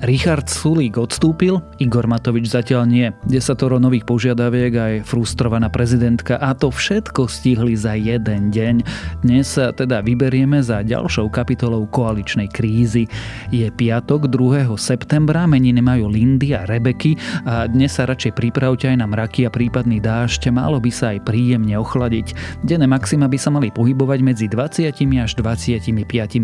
Richard Sulík odstúpil, Igor Matovič zatiaľ nie. Desatoro nových požiadaviek aj frustrovaná prezidentka a to všetko stihli za jeden deň. Dnes sa teda vyberieme za ďalšou kapitolou koaličnej krízy. Je piatok 2. septembra, meniny majú Lindy a Rebeky a dnes sa radšej pripravte aj na mraky a prípadný dážď, malo by sa aj príjemne ochladiť. Denné maxima by sa mali pohybovať medzi 20 až 25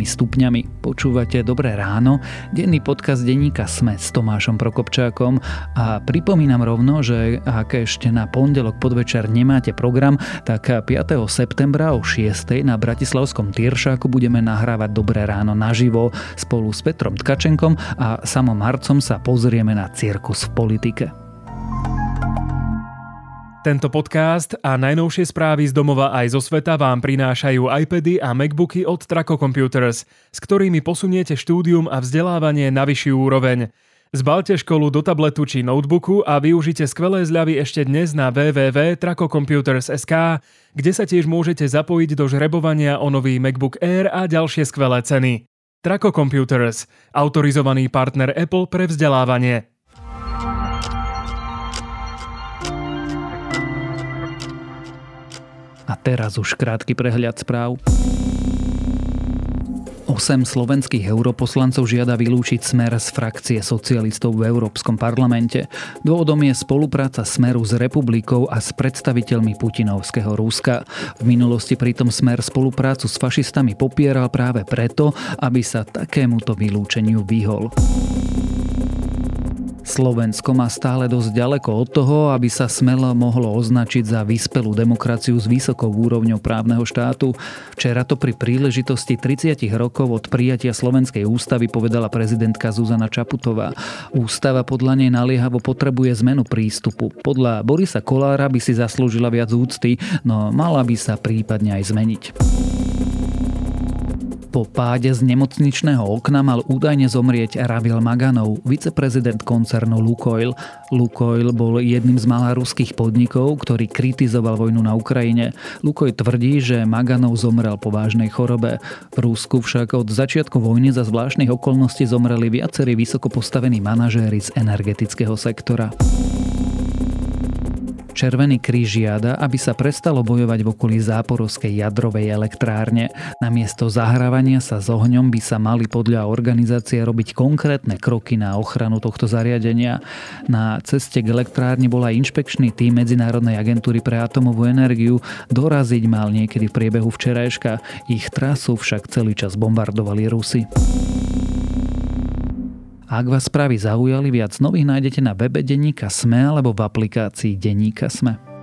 stupňami. Počúvate Dobré ráno, denný podcast denní denníka Sme s Tomášom Prokopčákom a pripomínam rovno, že ak ešte na pondelok podvečer nemáte program, tak 5. septembra o 6. na Bratislavskom Tieršáku budeme nahrávať Dobré ráno naživo spolu s Petrom Tkačenkom a samom Marcom sa pozrieme na cirkus v politike. Tento podcast a najnovšie správy z domova aj zo sveta vám prinášajú iPady a MacBooky od Traco Computers, s ktorými posuniete štúdium a vzdelávanie na vyššiu úroveň. Zbalte školu do tabletu či notebooku a využite skvelé zľavy ešte dnes na www.tracocomputers.sk, kde sa tiež môžete zapojiť do žrebovania o nový MacBook Air a ďalšie skvelé ceny. Traco Computers, autorizovaný partner Apple pre vzdelávanie. A teraz už krátky prehľad správ. 8 slovenských europoslancov žiada vylúčiť smer z frakcie socialistov v Európskom parlamente. Dôvodom je spolupráca smeru s republikou a s predstaviteľmi Putinovského Ruska. V minulosti pritom smer spoluprácu s fašistami popieral práve preto, aby sa takémuto vylúčeniu vyhol. Slovensko má stále dosť ďaleko od toho, aby sa smelo mohlo označiť za vyspelú demokraciu s vysokou úrovňou právneho štátu. Včera to pri príležitosti 30 rokov od prijatia Slovenskej ústavy povedala prezidentka Zuzana Čaputová. Ústava podľa nej naliehavo potrebuje zmenu prístupu. Podľa Borisa Kolára by si zaslúžila viac úcty, no mala by sa prípadne aj zmeniť. Po páde z nemocničného okna mal údajne zomrieť Ravil Maganov, viceprezident koncernu Lukoil. Lukoil bol jedným z malá ruských podnikov, ktorý kritizoval vojnu na Ukrajine. Lukoil tvrdí, že Maganov zomrel po vážnej chorobe. V Rusku však od začiatku vojny za zvláštnych okolností zomreli viacerí vysoko postavení manažéri z energetického sektora. Červený kríž žiada, aby sa prestalo bojovať v okolí záporovskej jadrovej elektrárne. Namiesto zahrávania sa s ohňom by sa mali podľa organizácie robiť konkrétne kroky na ochranu tohto zariadenia. Na ceste k elektrárne bola inšpekčný tým Medzinárodnej agentúry pre atomovú energiu. Doraziť mal niekedy v priebehu včerajška. Ich trasu však celý čas bombardovali Rusy. Ak vás správy zaujali, viac nových nájdete na webe Deníka Sme alebo v aplikácii Deníka Sme.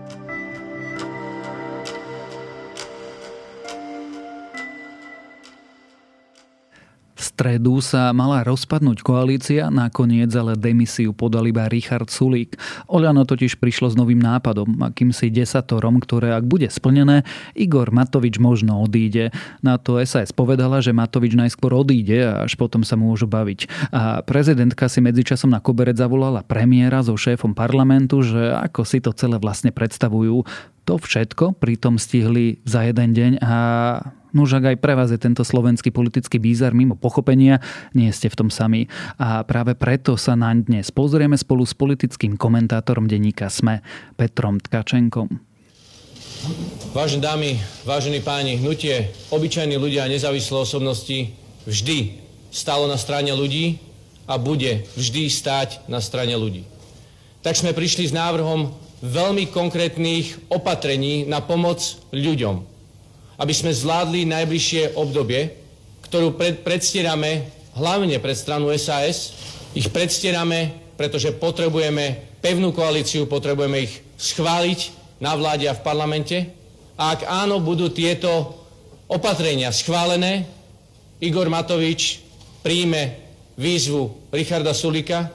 Stredu sa mala rozpadnúť koalícia, nakoniec ale demisiu podal iba Richard Sulík. Oľano totiž prišlo s novým nápadom, akýmsi desatorom, ktoré ak bude splnené, Igor Matovič možno odíde. Na to SAS povedala, že Matovič najskôr odíde a až potom sa môžu baviť. A prezidentka si medzičasom na koberec zavolala premiéra so šéfom parlamentu, že ako si to celé vlastne predstavujú. To všetko pritom stihli za jeden deň a No ak aj pre vás je tento slovenský politický bízar mimo pochopenia, nie ste v tom sami. A práve preto sa naň dnes pozrieme spolu s politickým komentátorom denníka SME, Petrom Tkačenkom. Vážené dámy, vážení páni, hnutie obyčajní ľudia a nezávislé osobnosti vždy stalo na strane ľudí a bude vždy stáť na strane ľudí. Tak sme prišli s návrhom veľmi konkrétnych opatrení na pomoc ľuďom, aby sme zvládli najbližšie obdobie, ktorú pred, predstierame hlavne pred stranu SAS. Ich predstierame, pretože potrebujeme pevnú koalíciu, potrebujeme ich schváliť na vláde a v parlamente. A ak áno, budú tieto opatrenia schválené, Igor Matovič príjme výzvu Richarda Sulika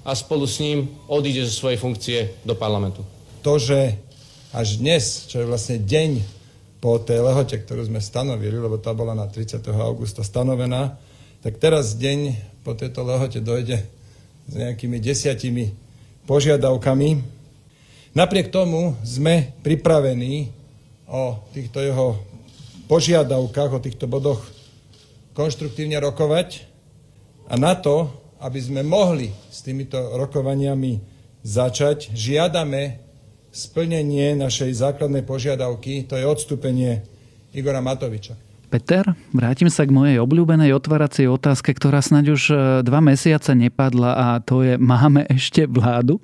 a spolu s ním odíde zo svojej funkcie do parlamentu. To, že až dnes, čo je vlastne deň po tej lehote, ktorú sme stanovili, lebo tá bola na 30. augusta stanovená, tak teraz deň po tejto lehote dojde s nejakými desiatimi požiadavkami. Napriek tomu sme pripravení o týchto jeho požiadavkách, o týchto bodoch konštruktívne rokovať a na to, aby sme mohli s týmito rokovaniami začať, žiadame splnenie našej základnej požiadavky, to je odstúpenie Igora Matoviča. Peter, vrátim sa k mojej obľúbenej otváracej otázke, ktorá snáď už e, dva mesiace nepadla a to je, máme ešte vládu?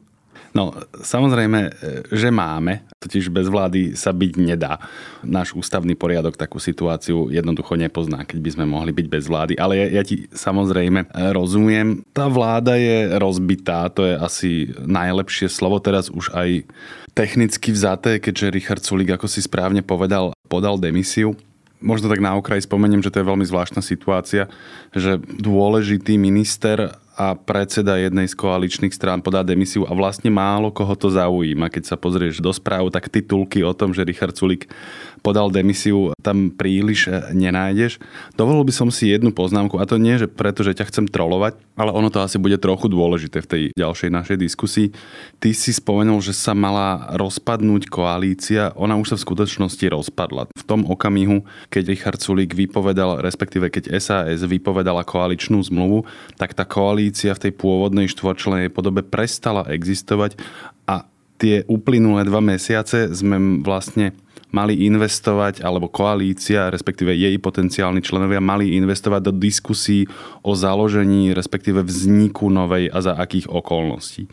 No, samozrejme, e, že máme, totiž bez vlády sa byť nedá. Náš ústavný poriadok takú situáciu jednoducho nepozná, keď by sme mohli byť bez vlády. Ale ja, ja ti samozrejme e, rozumiem. Tá vláda je rozbitá, to je asi najlepšie slovo teraz už aj technicky vzaté, keďže Richard Sulik, ako si správne povedal, podal demisiu možno tak na okraj spomeniem, že to je veľmi zvláštna situácia, že dôležitý minister a predseda jednej z koaličných strán podá demisiu a vlastne málo koho to zaujíma. Keď sa pozrieš do správ, tak titulky o tom, že Richard Sulik podal demisiu, tam príliš e, nenájdeš. Dovolil by som si jednu poznámku, a to nie, že preto, že ťa chcem trolovať, ale ono to asi bude trochu dôležité v tej ďalšej našej diskusii. Ty si spomenul, že sa mala rozpadnúť koalícia, ona už sa v skutočnosti rozpadla. V tom okamihu, keď Richard Sulik vypovedal, respektíve keď SAS vypovedala koaličnú zmluvu, tak tá koalícia v tej pôvodnej štvorčlenej podobe prestala existovať a tie uplynulé dva mesiace sme vlastne mali investovať, alebo koalícia, respektíve jej potenciálni členovia mali investovať do diskusí o založení, respektíve vzniku novej a za akých okolností.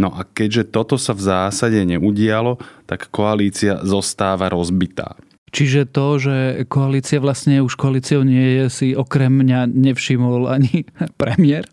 No a keďže toto sa v zásade neudialo, tak koalícia zostáva rozbitá. Čiže to, že koalícia vlastne už koalíciou nie je, si okrem mňa nevšimol ani premiér?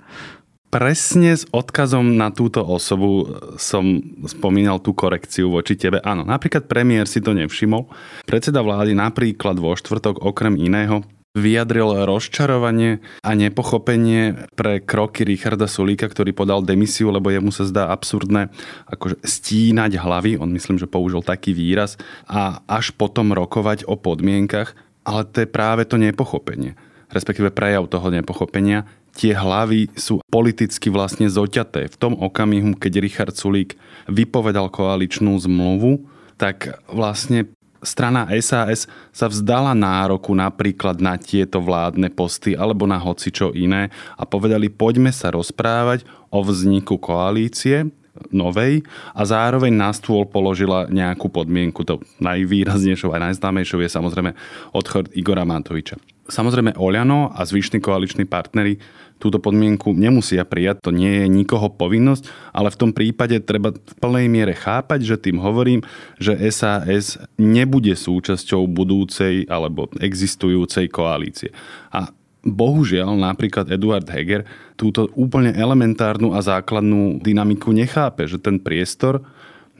Presne s odkazom na túto osobu som spomínal tú korekciu voči tebe. Áno, napríklad premiér si to nevšimol. Predseda vlády napríklad vo štvrtok okrem iného vyjadril rozčarovanie a nepochopenie pre kroky Richarda Sulíka, ktorý podal demisiu, lebo jemu sa zdá absurdné akože stínať hlavy, on myslím, že použil taký výraz, a až potom rokovať o podmienkach, ale to je práve to nepochopenie respektíve prejav toho nepochopenia, tie hlavy sú politicky vlastne zoťaté. V tom okamihu, keď Richard Sulík vypovedal koaličnú zmluvu, tak vlastne strana SAS sa vzdala nároku napríklad na tieto vládne posty alebo na hocičo iné a povedali, poďme sa rozprávať o vzniku koalície novej a zároveň na stôl položila nejakú podmienku. To najvýraznejšou a najznámejšou je samozrejme odchod Igora Matoviča. Samozrejme Oľano a zvyšní koaliční partnery túto podmienku nemusia prijať, to nie je nikoho povinnosť, ale v tom prípade treba v plnej miere chápať, že tým hovorím, že SAS nebude súčasťou budúcej alebo existujúcej koalície. A bohužiaľ napríklad Eduard Heger túto úplne elementárnu a základnú dynamiku nechápe, že ten priestor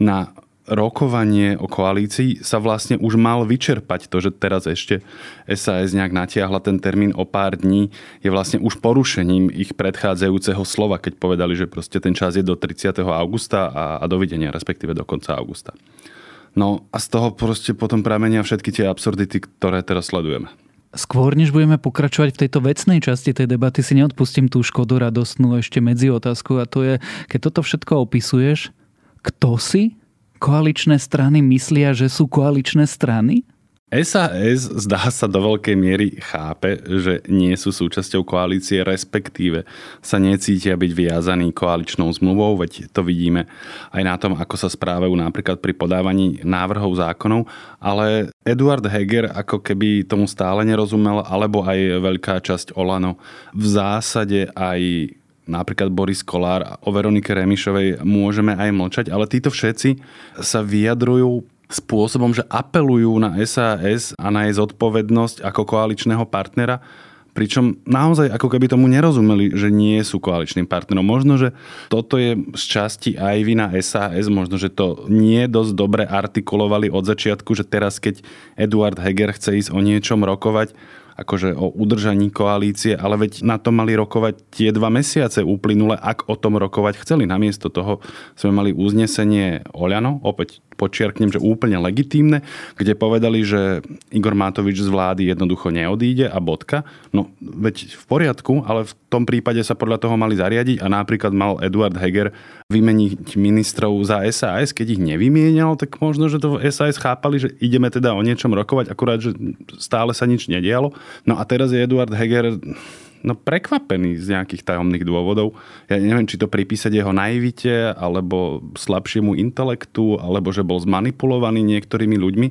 na rokovanie o koalícii sa vlastne už mal vyčerpať. To, že teraz ešte SAS nejak natiahla ten termín o pár dní, je vlastne už porušením ich predchádzajúceho slova, keď povedali, že proste ten čas je do 30. augusta a, a dovidenia, respektíve do konca augusta. No a z toho proste potom pramenia všetky tie absurdity, ktoré teraz sledujeme. Skôr, než budeme pokračovať v tejto vecnej časti tej debaty, si neodpustím tú škodu radostnú ešte medzi otázku a to je, keď toto všetko opisuješ, kto si koaličné strany myslia, že sú koaličné strany? SAS zdá sa do veľkej miery chápe, že nie sú súčasťou koalície, respektíve sa necítia byť viazaní koaličnou zmluvou, veď to vidíme aj na tom, ako sa správajú napríklad pri podávaní návrhov zákonov, ale Eduard Heger ako keby tomu stále nerozumel, alebo aj veľká časť Olano. V zásade aj napríklad Boris Kolár o Veronike Remišovej môžeme aj mlčať, ale títo všetci sa vyjadrujú spôsobom, že apelujú na SAS a na jej zodpovednosť ako koaličného partnera, pričom naozaj ako keby tomu nerozumeli, že nie sú koaličným partnerom. Možno, že toto je z časti aj vina SAS, možno, že to nie dosť dobre artikulovali od začiatku, že teraz, keď Eduard Heger chce ísť o niečom rokovať, akože o udržaní koalície, ale veď na to mali rokovať tie dva mesiace uplynule, ak o tom rokovať chceli. Namiesto toho sme mali uznesenie Oľano, opäť počiarknem, že úplne legitímne, kde povedali, že Igor Matovič z vlády jednoducho neodíde a bodka. No veď v poriadku, ale v tom prípade sa podľa toho mali zariadiť a napríklad mal Eduard Heger vymeniť ministrov za SAS, keď ich nevymienial, tak možno, že to v SAS chápali, že ideme teda o niečom rokovať, akurát, že stále sa nič nedialo. No a teraz je Eduard Heger no, prekvapený z nejakých tajomných dôvodov. Ja neviem, či to pripísať jeho naivite, alebo slabšiemu intelektu, alebo že bol zmanipulovaný niektorými ľuďmi,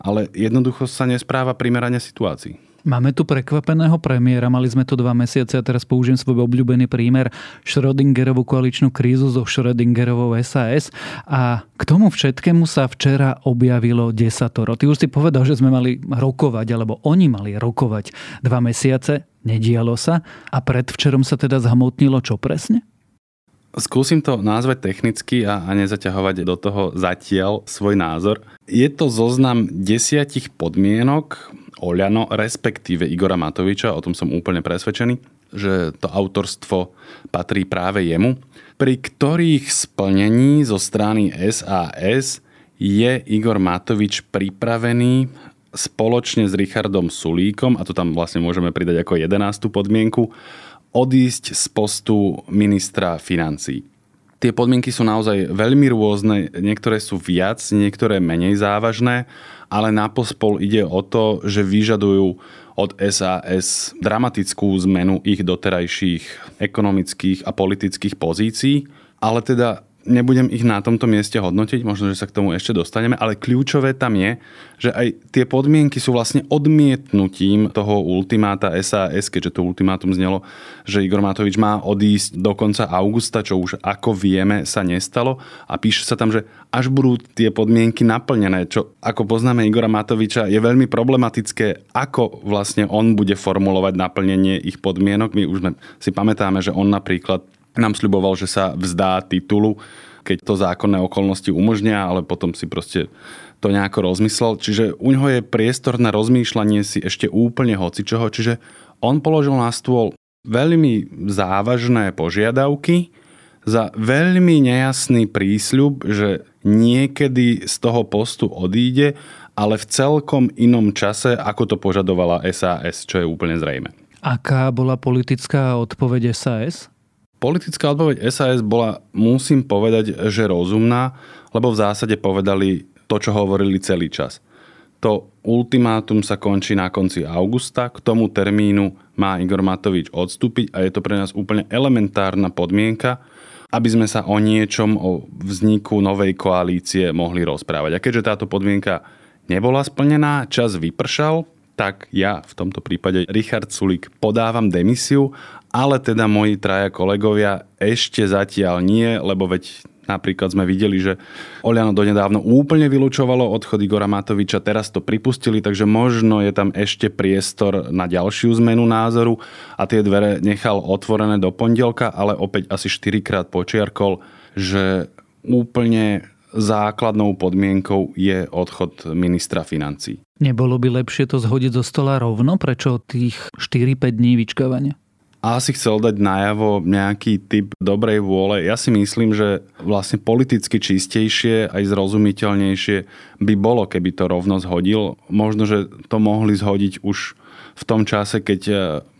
ale jednoducho sa nespráva primerane situácii. Máme tu prekvapeného premiéra, mali sme tu dva mesiace a teraz použijem svoj obľúbený prímer Schrödingerovú koaličnú krízu zo Schrödingerovou SAS a k tomu všetkému sa včera objavilo desatoro. Ty už si povedal, že sme mali rokovať, alebo oni mali rokovať dva mesiace, nedialo sa a predvčerom sa teda zhmotnilo čo presne? Skúsim to nazvať technicky a, a nezaťahovať do toho zatiaľ svoj názor. Je to zoznam desiatich podmienok, Oľano, respektíve Igora Matoviča, o tom som úplne presvedčený, že to autorstvo patrí práve jemu, pri ktorých splnení zo strany SAS je Igor Matovič pripravený spoločne s Richardom Sulíkom, a to tam vlastne môžeme pridať ako 11. podmienku, odísť z postu ministra financí. Tie podmienky sú naozaj veľmi rôzne, niektoré sú viac, niektoré menej závažné ale na pospol ide o to, že vyžadujú od SAS dramatickú zmenu ich doterajších ekonomických a politických pozícií, ale teda nebudem ich na tomto mieste hodnotiť, možno, že sa k tomu ešte dostaneme, ale kľúčové tam je, že aj tie podmienky sú vlastne odmietnutím toho ultimáta SAS, keďže to ultimátum znelo, že Igor Matovič má odísť do konca augusta, čo už ako vieme sa nestalo a píše sa tam, že až budú tie podmienky naplnené, čo ako poznáme Igora Matoviča je veľmi problematické, ako vlastne on bude formulovať naplnenie ich podmienok. My už si pamätáme, že on napríklad nám sľuboval, že sa vzdá titulu, keď to zákonné okolnosti umožnia, ale potom si proste to nejako rozmyslel. Čiže u ňoho je priestor na rozmýšľanie si ešte úplne hocičoho. Čiže on položil na stôl veľmi závažné požiadavky za veľmi nejasný prísľub, že niekedy z toho postu odíde, ale v celkom inom čase, ako to požadovala SAS, čo je úplne zrejme. Aká bola politická odpoveď SAS? Politická odpoveď SAS bola, musím povedať, že rozumná, lebo v zásade povedali to, čo hovorili celý čas. To ultimátum sa končí na konci augusta, k tomu termínu má Igor Matovič odstúpiť a je to pre nás úplne elementárna podmienka, aby sme sa o niečom, o vzniku novej koalície mohli rozprávať. A keďže táto podmienka nebola splnená, čas vypršal, tak ja v tomto prípade Richard Sulik podávam demisiu ale teda moji traja kolegovia ešte zatiaľ nie, lebo veď Napríklad sme videli, že Oliano donedávno úplne vylúčovalo odchod Igora Matoviča, teraz to pripustili, takže možno je tam ešte priestor na ďalšiu zmenu názoru a tie dvere nechal otvorené do pondelka, ale opäť asi 4 krát počiarkol, že úplne základnou podmienkou je odchod ministra financí. Nebolo by lepšie to zhodiť zo stola rovno? Prečo tých 4-5 dní vyčkávania? A asi chcel dať najavo nejaký typ dobrej vôle. Ja si myslím, že vlastne politicky čistejšie aj zrozumiteľnejšie by bolo, keby to rovno zhodil. Možno, že to mohli zhodiť už v tom čase, keď e,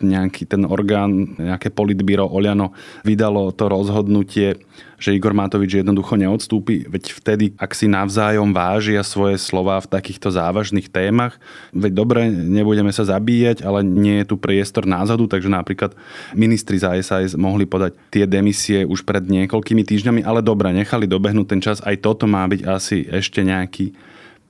nejaký ten orgán, nejaké politbíro Oliano vydalo to rozhodnutie, že Igor Matovič jednoducho neodstúpi, veď vtedy, ak si navzájom vážia svoje slova v takýchto závažných témach, veď dobre, nebudeme sa zabíjať, ale nie je tu priestor názadu, takže napríklad ministri za SAS mohli podať tie demisie už pred niekoľkými týždňami, ale dobre, nechali dobehnúť ten čas, aj toto má byť asi ešte nejaký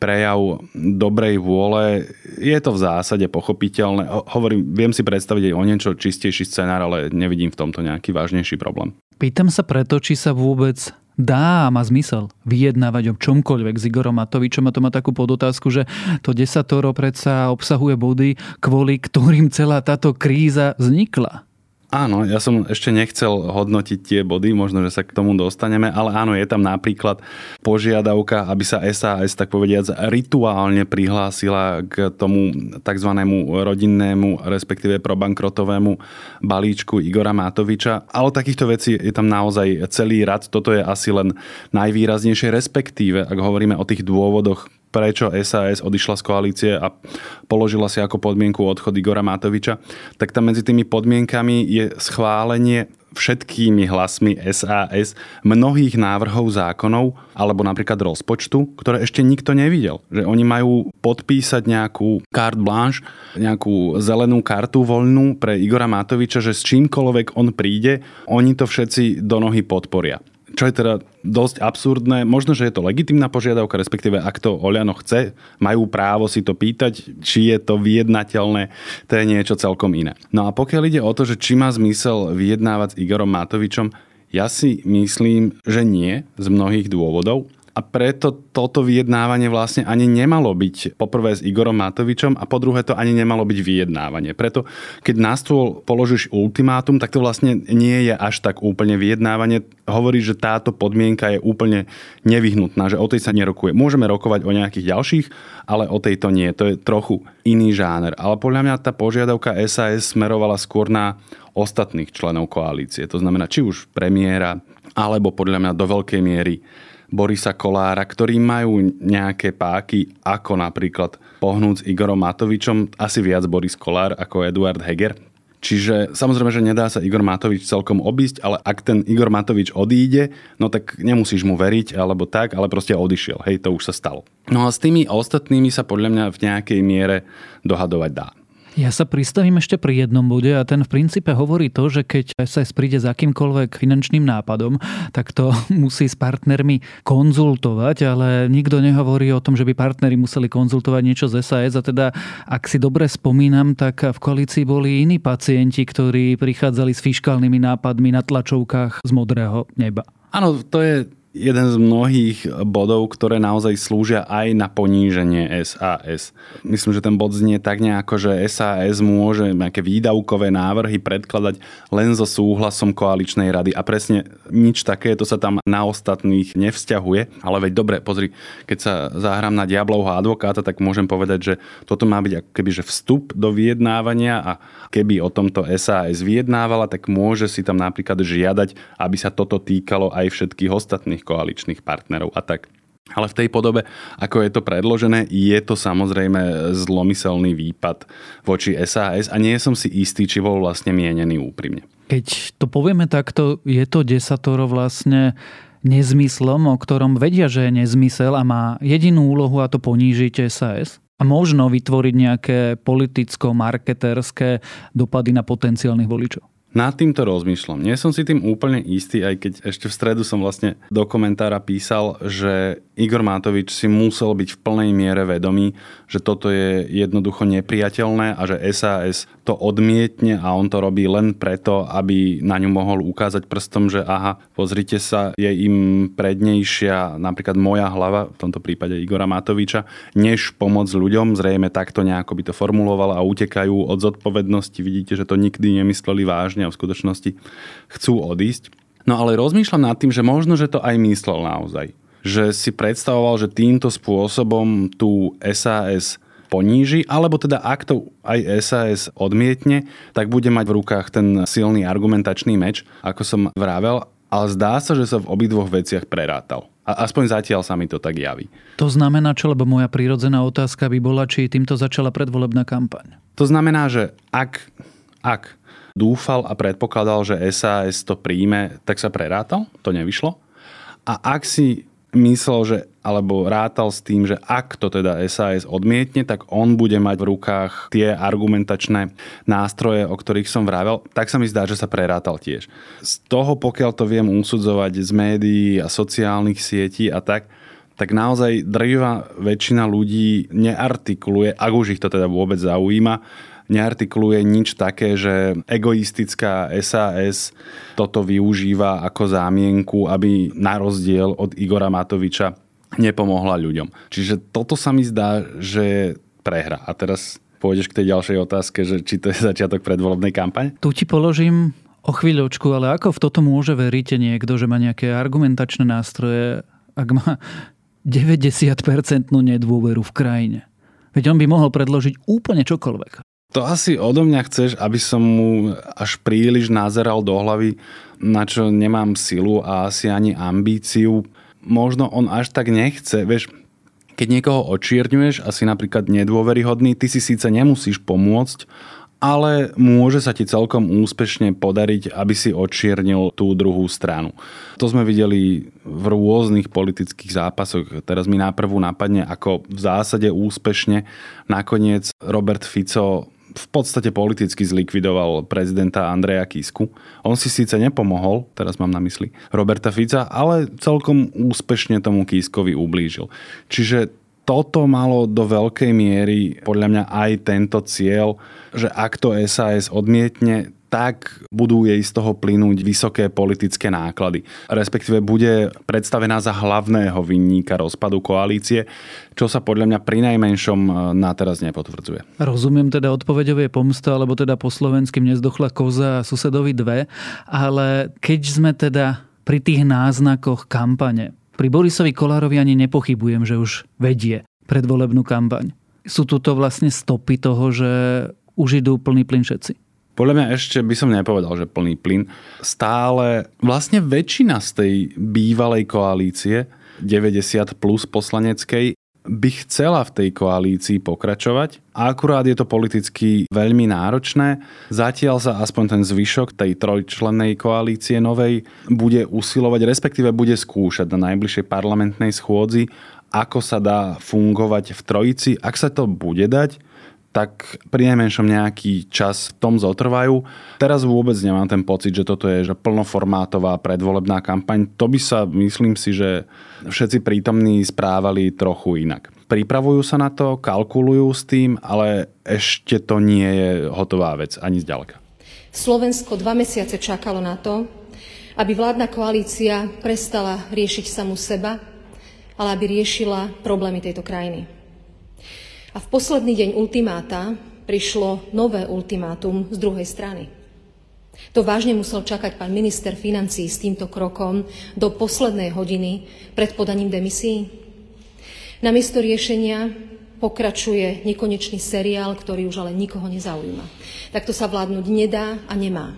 prejav dobrej vôle. Je to v zásade pochopiteľné. Hovorím, viem si predstaviť aj o niečo čistejší scenár, ale nevidím v tomto nejaký vážnejší problém. Pýtam sa preto, či sa vôbec dá a má zmysel vyjednávať o čomkoľvek s Igorom Matovičom a to má takú podotázku, že to desatoro predsa obsahuje body, kvôli ktorým celá táto kríza vznikla. Áno, ja som ešte nechcel hodnotiť tie body, možno, že sa k tomu dostaneme, ale áno, je tam napríklad požiadavka, aby sa SAS, tak povediac, rituálne prihlásila k tomu tzv. rodinnému, respektíve probankrotovému balíčku Igora Matoviča. Ale takýchto vecí je tam naozaj celý rad. Toto je asi len najvýraznejšie, respektíve, ak hovoríme o tých dôvodoch, prečo SAS odišla z koalície a položila si ako podmienku odchod Igora Matoviča, tak tam medzi tými podmienkami je schválenie všetkými hlasmi SAS mnohých návrhov zákonov alebo napríklad rozpočtu, ktoré ešte nikto nevidel. Že oni majú podpísať nejakú carte blanche, nejakú zelenú kartu voľnú pre Igora Matoviča, že s čímkoľvek on príde, oni to všetci do nohy podporia čo je teda dosť absurdné. Možno, že je to legitimná požiadavka, respektíve ak to Oliano chce, majú právo si to pýtať, či je to vyjednateľné, to je niečo celkom iné. No a pokiaľ ide o to, že či má zmysel vyjednávať s Igorom Matovičom, ja si myslím, že nie z mnohých dôvodov. A preto toto vyjednávanie vlastne ani nemalo byť poprvé s Igorom Matovičom a po druhé to ani nemalo byť vyjednávanie. Preto keď na stôl položíš ultimátum, tak to vlastne nie je až tak úplne vyjednávanie. Hovorí, že táto podmienka je úplne nevyhnutná, že o tej sa nerokuje. Môžeme rokovať o nejakých ďalších, ale o tejto nie. To je trochu iný žáner. Ale podľa mňa tá požiadavka SAS smerovala skôr na ostatných členov koalície. To znamená, či už premiéra, alebo podľa mňa do veľkej miery Borisa Kolára, ktorí majú nejaké páky, ako napríklad pohnúť s Igorom Matovičom, asi viac Boris Kolár ako Eduard Heger. Čiže samozrejme, že nedá sa Igor Matovič celkom obísť, ale ak ten Igor Matovič odíde, no tak nemusíš mu veriť alebo tak, ale proste odišiel. Hej, to už sa stalo. No a s tými ostatnými sa podľa mňa v nejakej miere dohadovať dá. Ja sa pristavím ešte pri jednom bode a ten v princípe hovorí to, že keď SAS príde s akýmkoľvek finančným nápadom, tak to musí s partnermi konzultovať, ale nikto nehovorí o tom, že by partneri museli konzultovať niečo z SAS a teda, ak si dobre spomínam, tak v koalícii boli iní pacienti, ktorí prichádzali s fiskálnymi nápadmi na tlačovkách z modrého neba. Áno, to je jeden z mnohých bodov, ktoré naozaj slúžia aj na poníženie SAS. Myslím, že ten bod znie tak nejako, že SAS môže nejaké výdavkové návrhy predkladať len so súhlasom koaličnej rady a presne nič takéto sa tam na ostatných nevzťahuje. Ale veď dobre, pozri, keď sa zahrám na diablovho advokáta, tak môžem povedať, že toto má byť ako keby že vstup do vyjednávania a keby o tomto SAS vyjednávala, tak môže si tam napríklad žiadať, aby sa toto týkalo aj všetkých ostatných rôznych koaličných partnerov a tak. Ale v tej podobe, ako je to predložené, je to samozrejme zlomyselný výpad voči SAS a nie som si istý, či bol vlastne mienený úprimne. Keď to povieme takto, je to desatoro vlastne nezmyslom, o ktorom vedia, že je nezmysel a má jedinú úlohu a to ponížiť SAS? A možno vytvoriť nejaké politicko-marketerské dopady na potenciálnych voličov? Nad týmto rozmýšľam. Nie som si tým úplne istý, aj keď ešte v stredu som vlastne do komentára písal, že Igor Matovič si musel byť v plnej miere vedomý, že toto je jednoducho nepriateľné a že SAS to odmietne a on to robí len preto, aby na ňu mohol ukázať prstom, že aha, pozrite sa, je im prednejšia napríklad moja hlava, v tomto prípade Igora Matoviča, než pomoc ľuďom. Zrejme takto nejako by to formuloval a utekajú od zodpovednosti. Vidíte, že to nikdy nemysleli vážne a v skutočnosti chcú odísť. No ale rozmýšľam nad tým, že možno, že to aj myslel naozaj. Že si predstavoval, že týmto spôsobom tú SAS poníži, alebo teda ak to aj SAS odmietne, tak bude mať v rukách ten silný argumentačný meč, ako som vravel, ale zdá sa, že sa v obidvoch veciach prerátal. A aspoň zatiaľ sa mi to tak javí. To znamená čo? Lebo moja prírodzená otázka by bola, či týmto začala predvolebná kampaň. To znamená, že ak, ak dúfal a predpokladal, že SAS to príjme, tak sa prerátal, to nevyšlo. A ak si myslel, že, alebo rátal s tým, že ak to teda SAS odmietne, tak on bude mať v rukách tie argumentačné nástroje, o ktorých som vravel, tak sa mi zdá, že sa prerátal tiež. Z toho, pokiaľ to viem usudzovať z médií a sociálnych sietí a tak, tak naozaj drvivá väčšina ľudí neartikuluje, ak už ich to teda vôbec zaujíma, neartikuluje nič také, že egoistická SAS toto využíva ako zámienku, aby na rozdiel od Igora Matoviča nepomohla ľuďom. Čiže toto sa mi zdá, že je prehra. A teraz pôjdeš k tej ďalšej otázke, že či to je začiatok predvolebnej kampane? Tu ti položím o chvíľočku, ale ako v toto môže veriť niekto, že má nejaké argumentačné nástroje, ak má 90% nedôveru v krajine? Veď on by mohol predložiť úplne čokoľvek. To asi odo mňa chceš, aby som mu až príliš nazeral do hlavy, na čo nemám silu a asi ani ambíciu. Možno on až tak nechce. Vieš, keď niekoho očierňuješ a si napríklad nedôveryhodný, ty si síce nemusíš pomôcť, ale môže sa ti celkom úspešne podariť, aby si očiernil tú druhú stranu. To sme videli v rôznych politických zápasoch. Teraz mi náprvu napadne, ako v zásade úspešne nakoniec Robert Fico v podstate politicky zlikvidoval prezidenta Andreja Kisku. On si síce nepomohol, teraz mám na mysli Roberta Fica, ale celkom úspešne tomu Kiskovi ublížil. Čiže toto malo do veľkej miery podľa mňa aj tento cieľ, že ak to SAS odmietne, tak budú jej z toho plynúť vysoké politické náklady. Respektíve bude predstavená za hlavného vinníka rozpadu koalície, čo sa podľa mňa pri najmenšom e, na teraz nepotvrdzuje. Rozumiem teda odpovedovie pomsta, alebo teda po slovenským nezdochla koza a susedovi dve, ale keď sme teda pri tých náznakoch kampane, pri Borisovi Kolárovi ani nepochybujem, že už vedie predvolebnú kampaň. Sú tu to vlastne stopy toho, že už idú plný plyn všetci? Podľa mňa ešte by som nepovedal, že plný plyn. Stále vlastne väčšina z tej bývalej koalície, 90 plus poslaneckej, by chcela v tej koalícii pokračovať. Akurát je to politicky veľmi náročné. Zatiaľ sa aspoň ten zvyšok tej trojčlennej koalície novej bude usilovať, respektíve bude skúšať na najbližšej parlamentnej schôdzi, ako sa dá fungovať v trojici. Ak sa to bude dať, tak pri najmenšom nejaký čas v tom zotrvajú. Teraz vôbec nemám ten pocit, že toto je že plnoformátová predvolebná kampaň. To by sa, myslím si, že všetci prítomní správali trochu inak. Pripravujú sa na to, kalkulujú s tým, ale ešte to nie je hotová vec, ani zďaleka. Slovensko dva mesiace čakalo na to, aby vládna koalícia prestala riešiť samú seba, ale aby riešila problémy tejto krajiny. A v posledný deň ultimáta prišlo nové ultimátum z druhej strany. To vážne musel čakať pán minister financí s týmto krokom do poslednej hodiny pred podaním demisí? Namiesto riešenia pokračuje nekonečný seriál, ktorý už ale nikoho nezaujíma. Takto sa vládnuť nedá a nemá.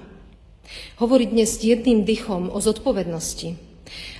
Hovoriť dnes jedným dychom o zodpovednosti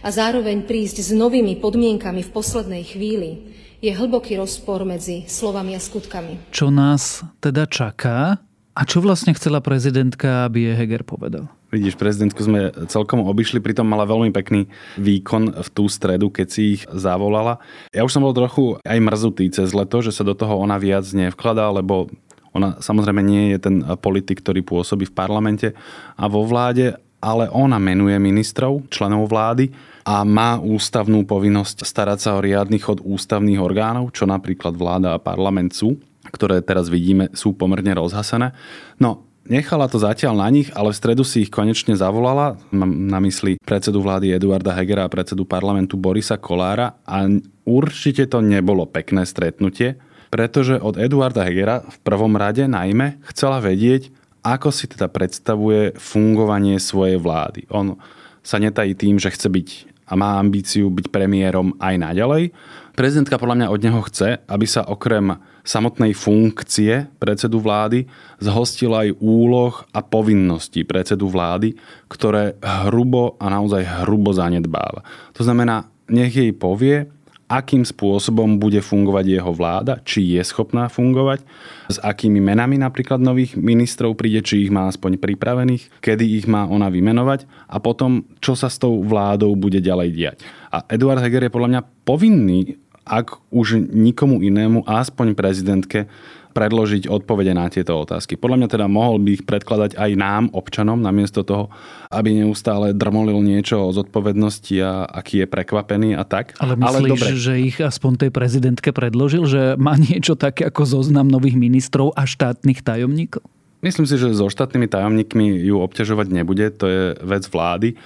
a zároveň prísť s novými podmienkami v poslednej chvíli je hlboký rozpor medzi slovami a skutkami. Čo nás teda čaká a čo vlastne chcela prezidentka, aby je Heger povedal? Vidíš, prezidentku sme celkom obišli, pritom mala veľmi pekný výkon v tú stredu, keď si ich zavolala. Ja už som bol trochu aj mrzutý cez leto, že sa do toho ona viac nevkladá, lebo ona samozrejme nie je ten politik, ktorý pôsobí v parlamente a vo vláde, ale ona menuje ministrov, členov vlády a má ústavnú povinnosť starať sa o riadny chod ústavných orgánov, čo napríklad vláda a parlament sú, ktoré teraz vidíme, sú pomerne rozhasené. No, Nechala to zatiaľ na nich, ale v stredu si ich konečne zavolala. Mám na mysli predsedu vlády Eduarda Hegera a predsedu parlamentu Borisa Kolára a určite to nebolo pekné stretnutie, pretože od Eduarda Hegera v prvom rade najmä chcela vedieť, ako si teda predstavuje fungovanie svojej vlády. On sa netají tým, že chce byť a má ambíciu byť premiérom aj naďalej. Prezidentka podľa mňa od neho chce, aby sa okrem samotnej funkcie predsedu vlády zhostil aj úloh a povinností predsedu vlády, ktoré hrubo a naozaj hrubo zanedbáva. To znamená, nech jej povie, akým spôsobom bude fungovať jeho vláda, či je schopná fungovať, s akými menami napríklad nových ministrov príde, či ich má aspoň pripravených, kedy ich má ona vymenovať a potom, čo sa s tou vládou bude ďalej diať. A Eduard Heger je podľa mňa povinný, ak už nikomu inému, aspoň prezidentke, predložiť odpovede na tieto otázky. Podľa mňa teda mohol by ich predkladať aj nám, občanom, namiesto toho, aby neustále drmolil niečo o zodpovednosti a aký je prekvapený a tak. Ale myslíš, Ale dobre. že ich aspoň tej prezidentke predložil, že má niečo také ako zoznam nových ministrov a štátnych tajomníkov? Myslím si, že so štátnymi tajomníkmi ju obťažovať nebude, to je vec vlády.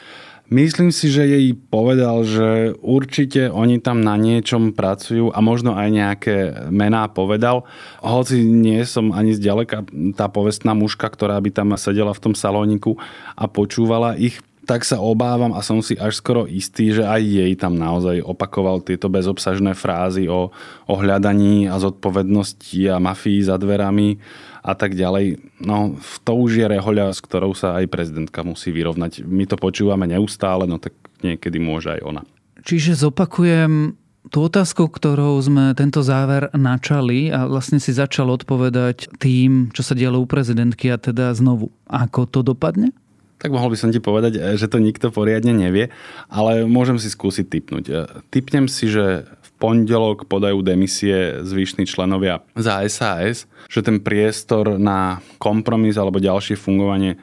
Myslím si, že jej povedal, že určite oni tam na niečom pracujú a možno aj nejaké mená povedal. Hoci nie som ani zďaleka tá povestná mužka, ktorá by tam sedela v tom salóniku a počúvala ich tak sa obávam a som si až skoro istý, že aj jej tam naozaj opakoval tieto bezobsažné frázy o, o hľadaní a zodpovednosti a mafii za dverami a tak ďalej. No, to už je rehoľa, s ktorou sa aj prezidentka musí vyrovnať. My to počúvame neustále, no tak niekedy môže aj ona. Čiže zopakujem, tú otázku, ktorou sme tento záver načali a vlastne si začal odpovedať tým, čo sa dialo u prezidentky a teda znovu. Ako to dopadne? Tak mohol by som ti povedať, že to nikto poriadne nevie, ale môžem si skúsiť typnúť. Typnem si, že pondelok podajú demisie zvyšní členovia za SAS, že ten priestor na kompromis alebo ďalšie fungovanie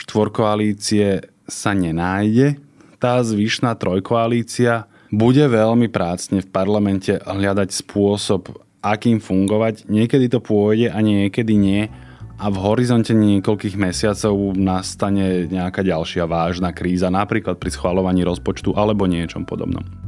štvorkoalície sa nenájde. Tá zvyšná trojkoalícia bude veľmi prácne v parlamente hľadať spôsob, akým fungovať. Niekedy to pôjde a niekedy nie a v horizonte niekoľkých mesiacov nastane nejaká ďalšia vážna kríza, napríklad pri schvalovaní rozpočtu alebo niečom podobnom.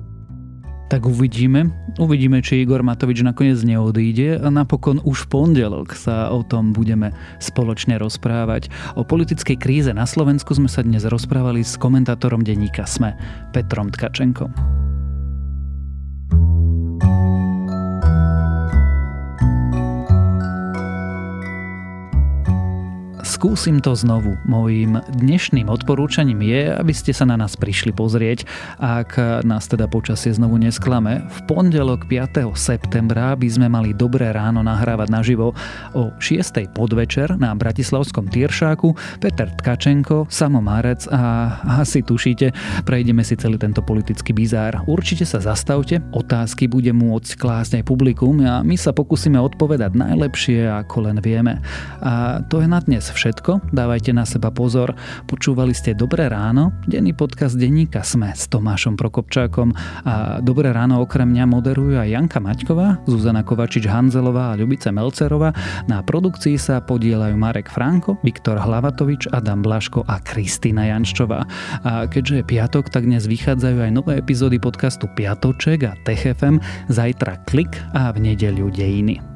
Tak uvidíme. Uvidíme, či Igor Matovič nakoniec neodíde a napokon už v pondelok sa o tom budeme spoločne rozprávať. O politickej kríze na Slovensku sme sa dnes rozprávali s komentátorom denníka SME, Petrom Tkačenkom. Skúsim to znovu. Mojím dnešným odporúčaním je, aby ste sa na nás prišli pozrieť, ak nás teda počasie znovu nesklame. V pondelok 5. septembra by sme mali dobré ráno nahrávať naživo o 6. podvečer na Bratislavskom Tieršáku. Peter Tkačenko, Samo Márec a asi tušíte, prejdeme si celý tento politický bizár. Určite sa zastavte, otázky bude môcť klásť aj publikum a my sa pokúsime odpovedať najlepšie, ako len vieme. A to je na dnes všetko všetko, dávajte na seba pozor. Počúvali ste Dobré ráno, denný podcast denníka Sme s Tomášom Prokopčákom a Dobré ráno okrem mňa moderujú aj Janka Maťková, Zuzana Kovačič-Hanzelová a Ľubice Melcerová. Na produkcii sa podielajú Marek Franko, Viktor Hlavatovič, Adam Blaško a Kristýna Jančová. A keďže je piatok, tak dnes vychádzajú aj nové epizódy podcastu Piatoček a TechFM, zajtra Klik a v nedeľu Dejiny.